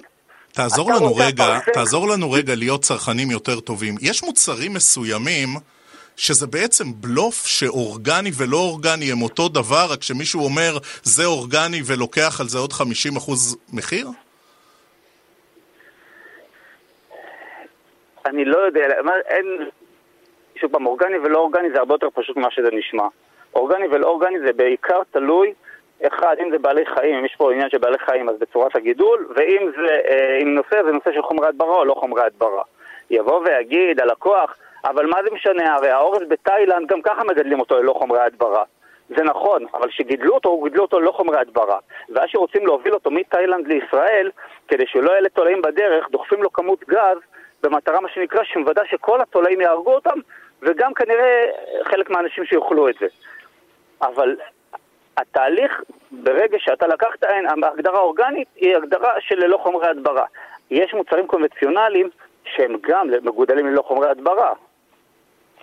תעזור לנו רגע, פרסם... תעזור לנו רגע להיות צרכנים יותר טובים. יש מוצרים מסוימים שזה בעצם בלוף שאורגני ולא אורגני הם אותו דבר, רק שמישהו אומר זה אורגני ולוקח על זה עוד 50% מחיר? אני לא יודע, אין... שוב פעם, אורגני ולא אורגני זה הרבה יותר פשוט ממה שזה נשמע. אורגני ולא אורגני זה בעיקר תלוי, אחד, אם זה בעלי חיים, אם יש פה עניין של בעלי חיים, אז בצורת הגידול, ואם זה, אה, אם נושא זה נושא של חומרי הדברה או לא חומרי הדברה. יבוא ויגיד הלקוח, אבל מה זה משנה, הרי האורז בתאילנד גם ככה מגדלים אותו ללא חומרי הדברה. זה נכון, אבל כשגידלו אותו, גידלו אותו ללא חומרי הדברה. ואז שרוצים להוביל אותו מתאילנד לישראל, כדי שהוא לא יעלה תולעים בדרך, דוחפים לו כמות גז במטרה, מה שנקרא, שמוודא שכל התולעים יהרגו אותם, וגם כנראה חלק מהאנשים שיאכלו את זה. אבל התהליך, ברגע שאתה לקחת, ההגדרה האורגנית היא הגדרה של ללא חומרי הדברה. יש מוצרים קונבנציונליים שהם גם מגודלים ללא חומרי הדברה,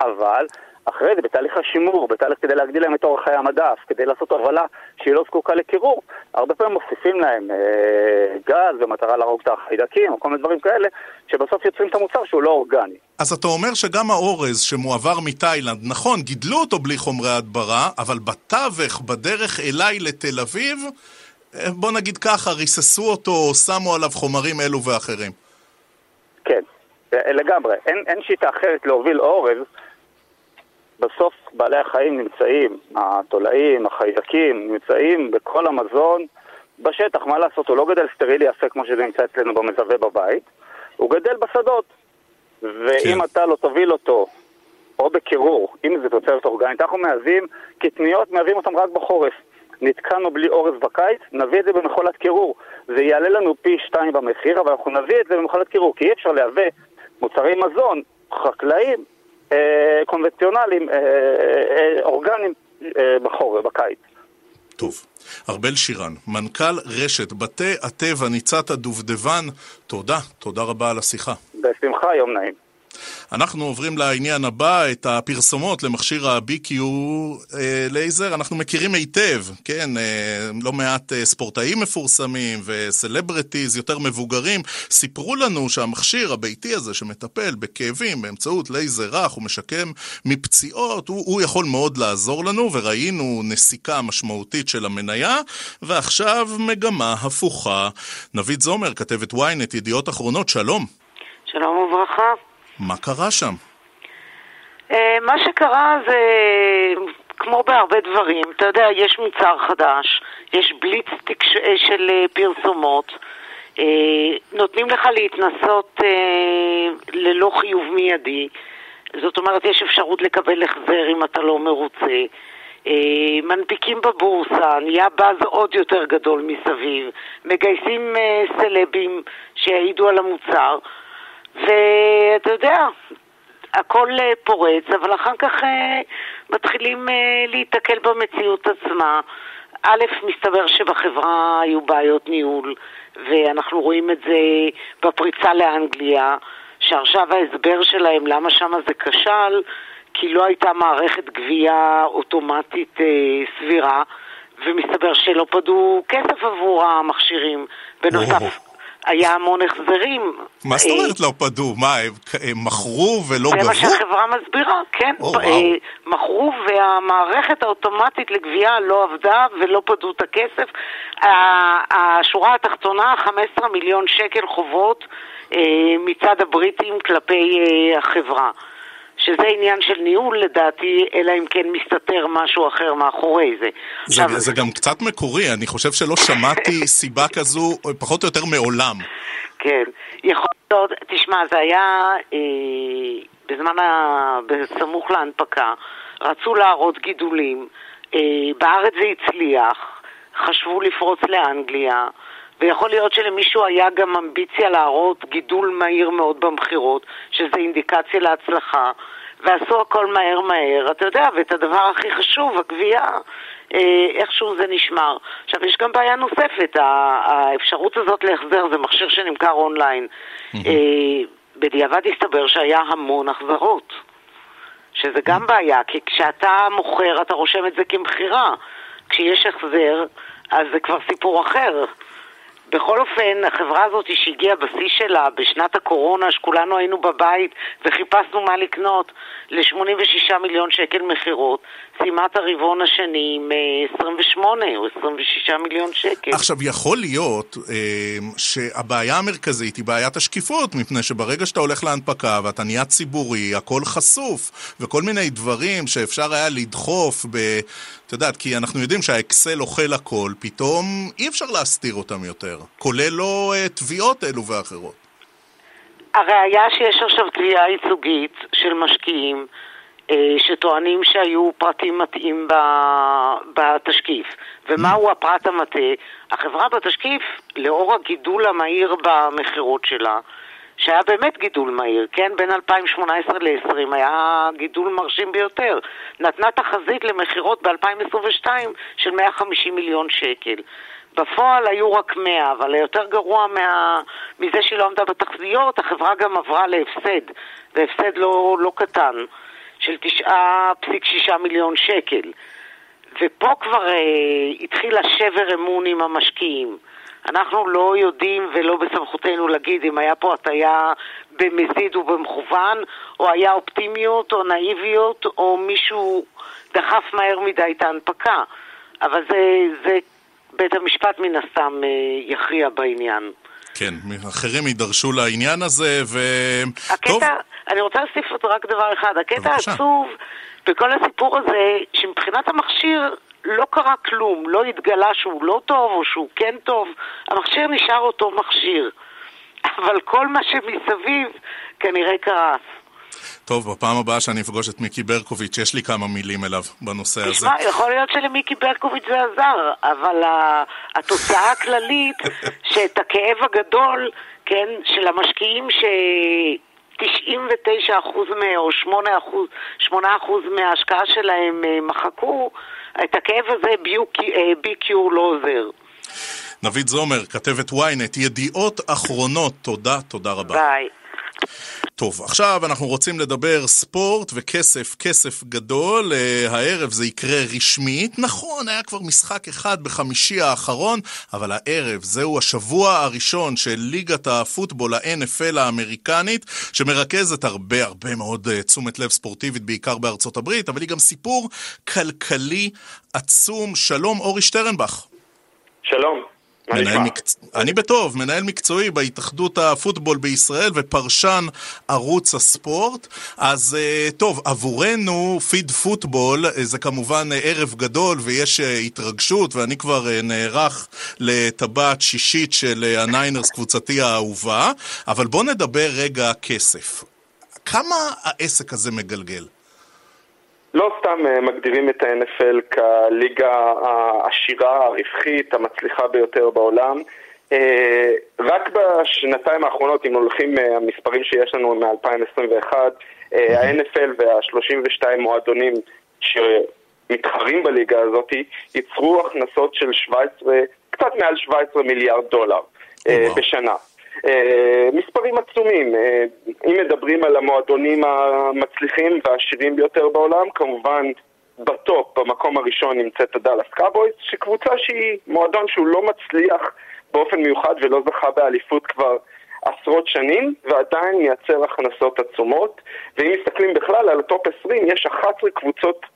אבל אחרי זה, בתהליך השימור, בתהליך כדי להגדיל להם את אורך חיי המדף, כדי לעשות הובלה שהיא לא זקוקה לקירור, הרבה פעמים מוסיפים להם אה, גז במטרה להרוג את החיידקים או כל מיני דברים כאלה, שבסוף יוצרים את המוצר שהוא לא אורגני. אז אתה אומר שגם האורז שמועבר מתאילנד, נכון, גידלו אותו בלי חומרי הדברה, אבל בתווך, בדרך אליי לתל אביב, אה, בוא נגיד ככה, ריססו אותו, שמו עליו חומרים אלו ואחרים. כן, אה, לגמרי. אין, אין שיטה אחרת להוביל אורז. בסוף בעלי החיים נמצאים, התולעים, החיידקים, נמצאים בכל המזון בשטח, מה לעשות, הוא לא גדל סטרילי יפה כמו שזה נמצא אצלנו במזווה בבית, הוא גדל בשדות. ואם כן. אתה לא תוביל אותו, או בקירור, אם זה תוצרת אורגנית, אנחנו מהווים, קטניות מהווים אותם רק בחורף. נתקענו בלי אורז בקיץ, נביא את זה במכולת קירור. זה יעלה לנו פי שתיים במחיר, אבל אנחנו נביא את זה במכולת קירור, כי אי אפשר לייבא מוצרי מזון חקלאיים אה, קונבנציונליים, אה, אה, אורגניים בחורף, בקיץ. טוב. ארבל שירן, מנכ"ל רשת בתי הטבע ניצת הדובדבן, תודה, תודה רבה על השיחה. בשמחה, יום נעים. אנחנו עוברים לעניין הבא, את הפרסומות למכשיר ה-B-Cure אה, לייזר. אנחנו מכירים היטב, כן, אה, לא מעט אה, ספורטאים מפורסמים וסלבריטיז יותר מבוגרים, סיפרו לנו שהמכשיר הביתי הזה שמטפל בכאבים באמצעות לייזר רך ומשקם מפציעות, הוא, הוא יכול מאוד לעזור לנו, וראינו נסיקה משמעותית של המניה, ועכשיו מגמה הפוכה. נבית זומר, כתבת ynet, ידיעות אחרונות, שלום. שלום וברכה. מה קרה שם? אה, מה שקרה זה כמו בהרבה דברים, אתה יודע, יש מוצר חדש, יש בליץ תקש... אה, של אה, פרסומות, נותנים לך להתנסות ללא חיוב מיידי, זאת אומרת, יש אפשרות לקבל החזר אם אתה לא מרוצה. מנפיקים בבורסה, נהיה באז עוד יותר גדול מסביב, מגייסים סלבים שיעידו על המוצר. ואתה יודע, הכל אה, פורץ, אבל אחר כך אה, מתחילים אה, להיתקל במציאות עצמה. א', מסתבר שבחברה היו בעיות ניהול, ואנחנו רואים את זה בפריצה לאנגליה, שעכשיו ההסבר שלהם למה שם זה כשל, כי לא הייתה מערכת גבייה אוטומטית אה, סבירה, ומסתבר שלא פדו כסף עבור המכשירים. בנוסף, היה המון החזרים. מה זאת אומרת לא פדו? מה, הם מכרו ולא גבו? זה מה שהחברה מסבירה, כן. אה, מכרו והמערכת האוטומטית לגבייה לא עבדה ולא פדו את הכסף. השורה התחתונה, 15 מיליון שקל חובות אה, מצד הבריטים כלפי אה, החברה. שזה עניין של ניהול לדעתי, אלא אם כן מסתתר משהו אחר מאחורי זה. זה, עכשיו, זה גם קצת מקורי, אני חושב שלא שמעתי (laughs) סיבה כזו פחות או יותר מעולם. כן, יכול להיות, תשמע, זה היה אה, בזמן, ה... בסמוך להנפקה, רצו להראות גידולים, אה, בארץ זה הצליח, חשבו לפרוץ לאנגליה, ויכול להיות שלמישהו היה גם אמביציה להראות גידול מהיר מאוד במכירות, שזה אינדיקציה להצלחה, ועשו הכל מהר מהר, אתה יודע, ואת הדבר הכי חשוב, הגבייה, אה, איכשהו זה נשמר. עכשיו, יש גם בעיה נוספת, האפשרות הזאת להחזר זה מכשיר שנמכר אונליין. אה, בדיעבד הסתבר שהיה המון החזרות. שזה גם בעיה, כי כשאתה מוכר אתה רושם את זה כמכירה. כשיש החזר, אז זה כבר סיפור אחר. בכל אופן, החברה הזאת שהגיעה בשיא שלה בשנת הקורונה, שכולנו היינו בבית וחיפשנו מה לקנות, ל-86 מיליון שקל מכירות, סיימה את הרבעון השני אה, 28 או 26 מיליון שקל. עכשיו, יכול להיות אה, שהבעיה המרכזית היא בעיית השקיפות, מפני שברגע שאתה הולך להנפקה ואתה נהיה ציבורי, הכל חשוף, וכל מיני דברים שאפשר היה לדחוף ב... את יודעת, כי אנחנו יודעים שהאקסל אוכל הכל, פתאום אי אפשר להסתיר אותם יותר, כולל לא אה, תביעות אלו ואחרות. הראיה שיש עכשיו תביעה ייצוגית של משקיעים אה, שטוענים שהיו פרטים מטעים ב- בתשקיף. ומהו הפרט המטעה? החברה בתשקיף, לאור הגידול המהיר במכירות שלה, שהיה באמת גידול מהיר, כן? בין 2018 ל-2020 היה גידול מרשים ביותר. נתנה תחזית למכירות ב-2022 של 150 מיליון שקל. בפועל היו רק 100, אבל היותר גרוע מה... מזה שהיא לא עמדה בתחזיות, החברה גם עברה להפסד, והפסד לא, לא קטן, של 9.6 מיליון שקל. ופה כבר אה, התחיל השבר אמון עם המשקיעים. אנחנו לא יודעים ולא בסמכותנו להגיד אם היה פה הטיה במזיד ובמכוון, או היה אופטימיות או נאיביות, או מישהו דחף מהר מדי את ההנפקה. אבל זה, זה בית המשפט מן הסתם אה, יכריע בעניין. כן, אחרים יידרשו לעניין הזה, ו... טוב, הקטע, אני רוצה להוסיף עוד רק דבר אחד, הקטע. העצוב בכל הסיפור הזה, שמבחינת המכשיר לא קרה כלום, לא התגלה שהוא לא טוב או שהוא כן טוב, המכשיר נשאר אותו מכשיר, אבל כל מה שמסביב כנראה קרס. טוב, בפעם הבאה שאני אפגוש את מיקי ברקוביץ', יש לי כמה מילים אליו בנושא הזה. תשמע, יכול להיות שלמיקי ברקוביץ' זה עזר, אבל התוצאה הכללית, (laughs) שאת הכאב הגדול, כן, של המשקיעים ש... 99% מה, או 8%, 8% מההשקעה שלהם אה, מחקו, את הכאב הזה ביקיור לא עוזר. נביד זומר, כתבת ynet, ידיעות אחרונות, תודה, תודה רבה. ביי. טוב, עכשיו אנחנו רוצים לדבר ספורט וכסף, כסף גדול. Uh, הערב זה יקרה רשמית. נכון, היה כבר משחק אחד בחמישי האחרון, אבל הערב זהו השבוע הראשון של ליגת הפוטבול, ה-NFL האמריקנית, שמרכזת הרבה הרבה מאוד uh, תשומת לב ספורטיבית, בעיקר בארצות הברית, אבל היא גם סיפור כלכלי עצום. שלום, אורי שטרנבך. שלום. מנהל? מקצ... אני בטוב, מנהל מקצועי בהתאחדות הפוטבול בישראל ופרשן ערוץ הספורט. אז אה, טוב, עבורנו פריקי פוטבול אה, זה כמובן אה, ערב גדול ויש התרגשות ואני כבר נערך לטבעת שישית של הניינרס קבוצתי האהובה, אבל בוא נדבר רגע כסף. כמה העסק הזה מגלגל? לא סתם אה, מגדירים את ה-NFL כליגה העשירה, הרווחית, המצליחה ביותר בעולם. אה, רק בשנתיים האחרונות, אם הולכים מהמספרים שיש לנו מ-2021, ה-NFL וה-32 מועדונים שמתחרים בליגה הזאת ייצרו הכנסות של 17, קצת מעל 17 מיליארד דולר אה. בשנה. אה, מספרים עצומים. אה, אם מדברים על המועדונים המצליחים והעשירים ביותר בעולם, כמובן ב top, במקום הראשון נמצאת הדאלאס קאובויס, שקבוצה שהיא מועדון שהוא לא מצליח באופן מיוחד ולא זכה באליפות כבר עשרות שנים, ועדיין מייצר הכנסות עצומות. ואם מסתכלים בכלל על ה top 20, יש 11 קבוצות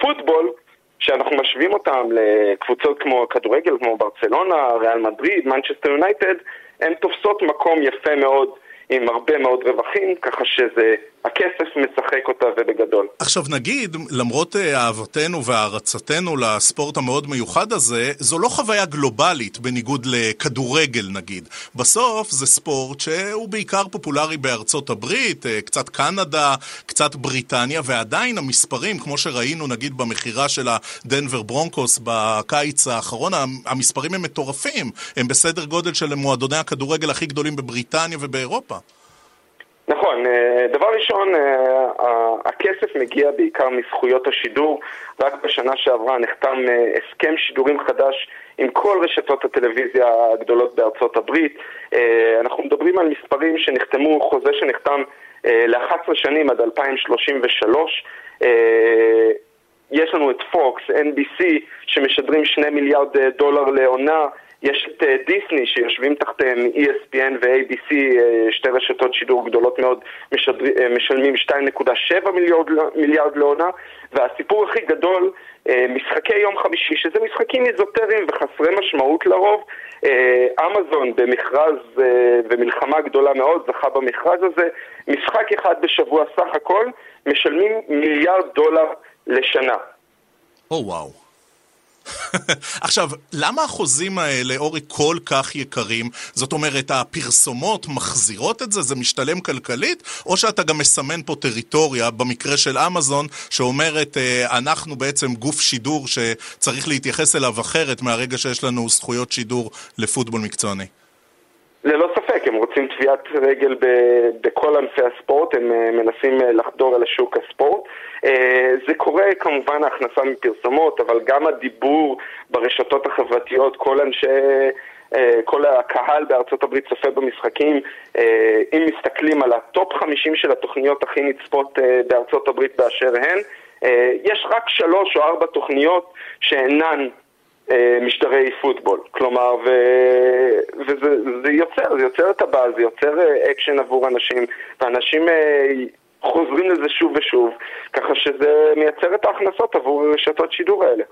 פוטבול שאנחנו משווים אותם לקבוצות כמו כדורגל, כמו ברצלונה, ריאל מדריד, מנצ'סטר יונייטד, הן תופסות מקום יפה מאוד עם הרבה מאוד רווחים, ככה שזה הכסף משחק אותה ובגדול. עכשיו נגיד, למרות אה, אהבתנו והערצתנו לספורט המאוד מיוחד הזה, זו לא חוויה גלובלית בניגוד לכדורגל נגיד. בסוף זה ספורט שהוא בעיקר פופולרי בארצות הברית, אה, קצת קנדה, קצת בריטניה, ועדיין המספרים, כמו שראינו נגיד במכירה של הדנבר ברונקוס בקיץ האחרון, המספרים הם מטורפים. הם בסדר גודל של מועדוני הכדורגל הכי גדולים בבריטניה ובאירופה. נכון, אה, דבר ראשון, אה, הכסף מגיע בעיקר מזכויות השידור. רק בשנה שעברה נחתם אה, הסכם שידורים חדש עם כל רשתות הטלוויזיה הגדולות בארצות הברית. אנחנו מדברים על מספרים שנחתמו, חוזה שנחתם ל-11 שנים עד 2033. יש לנו את פוקס, NBC, שמשדרים 2 מיליארד דולר לעונה. יש את אה, דיסני שיושבים תחתיהם ESPN ו-ABC, אה, שתי רשתות שידור גדולות מאוד, משדר, אה, משלמים 2.7 מיליארד, מיליארד לעונה, והסיפור הכי גדול, משחקי יום חמישי, שזה משחקים איזוטריים וחסרי משמעות לרוב. אמזון במכרז ומלחמה גדולה מאוד זכה במכרז הזה, משחק אחד בשבוע סך הכל, משלמים מיליארד דולר לשנה. או oh, וואו. Wow. (laughs) עכשיו, למה החוזים האלה, אורי, כל כך יקרים? זאת אומרת, הפרסומות מחזירות את זה? זה משתלם כלכלית? או שאתה גם מסמן פה טריטוריה, במקרה של אמזון, שאומרת, אה, אנחנו בעצם גוף שידור שצריך להתייחס אליו אחרת מהרגע שיש לנו זכויות שידור לפוטבול מקצועני? ללא ספק, רוצים טביעת רגל בכל ענפי הספורט, הם אה, מנסים אה, לחדור אל השוק הספורט. אה, זה קורה כמובן ההכנסה מפרסומות, אבל גם הדיבור ברשתות החברתיות, כל אנשי... כל הקהל בארצות הברית צופה במשחקים, אם מסתכלים על ה top 50 של התוכניות הכי נצפות בארצות הברית באשר הן, יש רק שלוש או ארבע תוכניות שאינן משחקי פוטבול. כלומר, ו... וזה זה יוצר, זה יוצר את הבאז, זה יוצר אקשן אה, עבור אנשים, ואנשים אה, חוזרים לזה שוב ושוב, ככה שזה מייצר את ההכנסות עבור רשתות שידור האלה.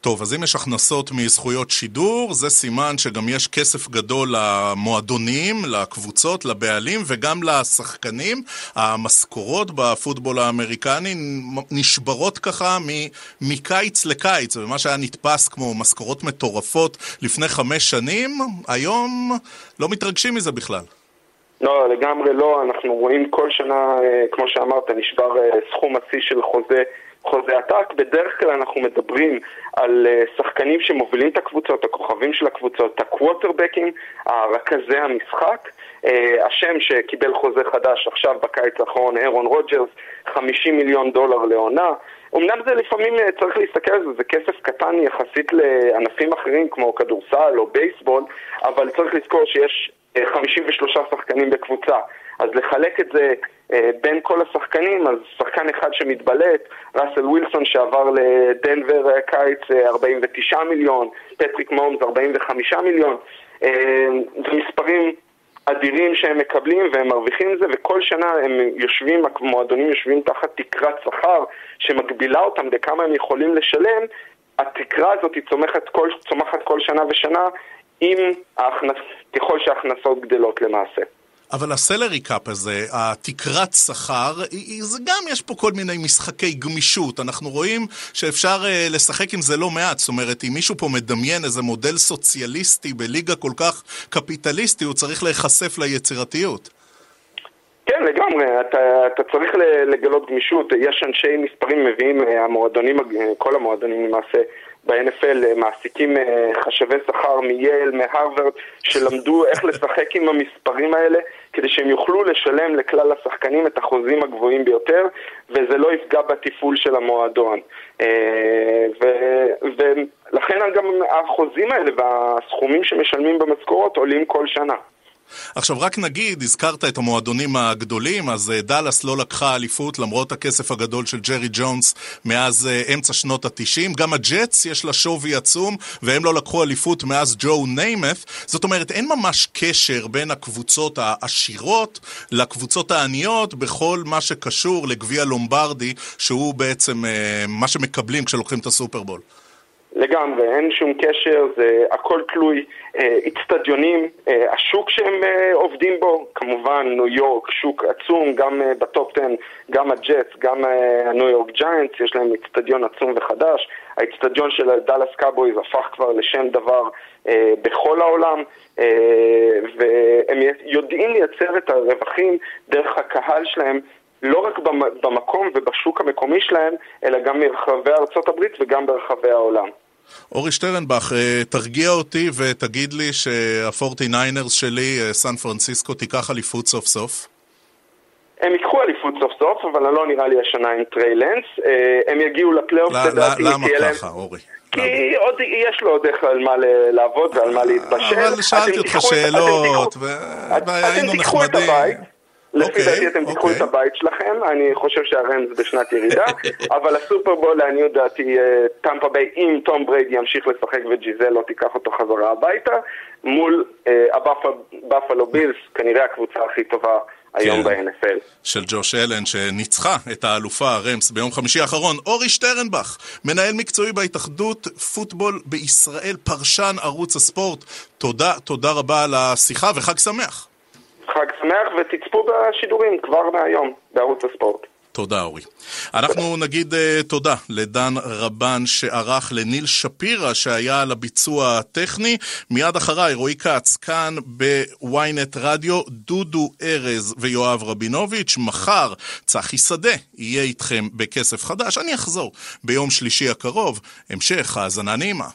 טוב, אז אם יש הכנסות מזכויות שידור, זה סימן שגם יש כסף גדול למועדונים, לקבוצות, לבעלים וגם לשחקנים. המשכורות בפוטבול האמריקני נשברות ככה מקיץ לקיץ, ומה שהיה נתפס כמו משכורות מטורפות לפני חמש שנים, היום לא מתרגשים מזה בכלל. לא, לגמרי לא. אנחנו רואים כל שנה, אה, כמו שאמרת, נשבר אה, סכום השיא של חוזה, חוזה עתק. בדרך כלל אנחנו מדברים על אה, שחקנים שמובילים את הקבוצות, הכוכבים של הקבוצות, הקווטרבקים, רכזי המשחק. השם שקיבל חוזה חדש עכשיו בקיץ האחרון, אירון רוג'רס, 50 מיליון דולר לעונה. אמנם זה לפעמים צריך להסתכל על זה, זה כסף קטן יחסית לענפים אחרים כמו כדורסל או בייסבול, אבל צריך לזכור שיש 53 שחקנים בקבוצה. אז לחלק את זה אה, בין כל השחקנים, אז שחקן אחד שמתבלט, ראסל ווילסון שעבר לדנבר אה, קיץ 49 אה, מיליון, פטריק מומס 45 מיליון, זה מספרים אדירים שהם מקבלים והם מרוויחים את זה וכל שנה הם יושבים, המועדונים יושבים תחת תקרת שכר שמגבילה אותם בכמה הם יכולים לשלם התקרה הזאת צומחת כל, צומחת כל שנה ושנה עם ההכנס... ככל שההכנסות גדלות למעשה. אבל הסלרי קאפ הזה, התקרת שכר, זה גם יש פה כל מיני משחקי גמישות. אנחנו רואים שאפשר uh, לשחק עם זה לא מעט. זאת אומרת, אם מישהו פה מדמיין איזה מודל סוציאליסטי בליגה כל כך קפיטליסטי, הוא צריך להיחשף ליצירתיות. כן, לגמרי. אתה, אתה צריך לגלות גמישות. יש אנשי מספרים מביאים, אה, המועדונים, כל המועדונים למעשה, ב-NFL אה, מעסיקים אה, חשבי שכר מייל, מהרווארד, שלמדו איך לשחק עם המספרים האלה כדי שהם יוכלו לשלם לכלל השחקנים את החוזים הגבוהים ביותר וזה לא יפגע בתפעול של המועדון. אה, ולכן גם החוזים האלה והסכומים שמשלמים במשכורות עולים כל שנה. עכשיו רק נגיד, הזכרת את המועדונים הגדולים, אז אה, דאלאס לא לקחה אליפות למרות הכסף הגדול של ג'רי ג'ונס מאז uh, אמצע שנות התשעים. גם הג'טס יש לה שווי עצום, והם לא לקחו אליפות מאז ג'ו ניימת. זאת אומרת, אין ממש קשר בין הקבוצות העשירות לקבוצות העניות בכל מה שקשור לגביע לומברדי, שהוא בעצם uh, מה שמקבלים כשלוקחים את הסופרבול. לגמרי, אין שום קשר, זה הכל תלוי איצטדיונים, אה, אה, השוק שהם אה, עובדים בו, כמובן ניו יורק, שוק עצום, גם אה, ב top 10, גם הג'טס, גם אה, הניו יורק ג'יינטס, יש להם איצטדיון עצום וחדש, האיצטדיון של דאלאס קאובויז הפך כבר לשם דבר אה, בכל העולם, אה, והם יודעים לייצר את הרווחים דרך הקהל שלהם לא רק במקום ובשוק המקומי שלהם, אלא גם מרחבי ארצות הברית וגם ברחבי העולם. אורי שטרנבך, אה, תרגיע אותי ותגיד לי שהפורטי-ניינרס שלי, אה, סן פרנסיסקו, תיקח אליפות סוף סוף. הם ייקחו אליפות סוף סוף, אבל לא נראה לי השנה עם טריי לנס. אה, הם יגיעו לפלייאוף, לדעתי. למה ככה, אורי? כי עוד, יש לו עוד איך על מה לעבוד ועל מה להתבשל. אבל שאלתי אותך שאלות, והיינו נחמדים. לפי אוקיי, דעתי אתם תיקחו את אוקיי. הבית שלכם, אני חושב שהרמז בשנת ירידה, (laughs) אבל הסופרבול לעניות דעתי טמפה אה, ביי, אם תום בריידי ימשיך לשחק וג'יזל לא תיקח אותו חזרה הביתה, מול אה, הבאפלו בילס, כנראה הקבוצה הכי טובה היום כן. ב-NFL. של ג'וש אלן שניצחה את האלופה רמס ביום חמישי האחרון. אורי שטרנבך, מנהל מקצועי בהתאחדות פוטבול בישראל, פרשן ערוץ הספורט. תודה, תודה רבה על השיחה וחג שמח. חג שמח ותצפו בשידורים כבר מהיום בערוץ הספורט. תודה אורי. אנחנו נגיד uh, תודה לדן רבן שערך לניל שפירא שהיה על הביצוע הטכני. מיד אחריי רועי כץ כאן בוויינט רדיו, דודו ארז ויואב רבינוביץ'. מחר צחי שדה יהיה איתכם בכסף חדש. אני אחזור ביום שלישי הקרוב. המשך האזנה נעימה.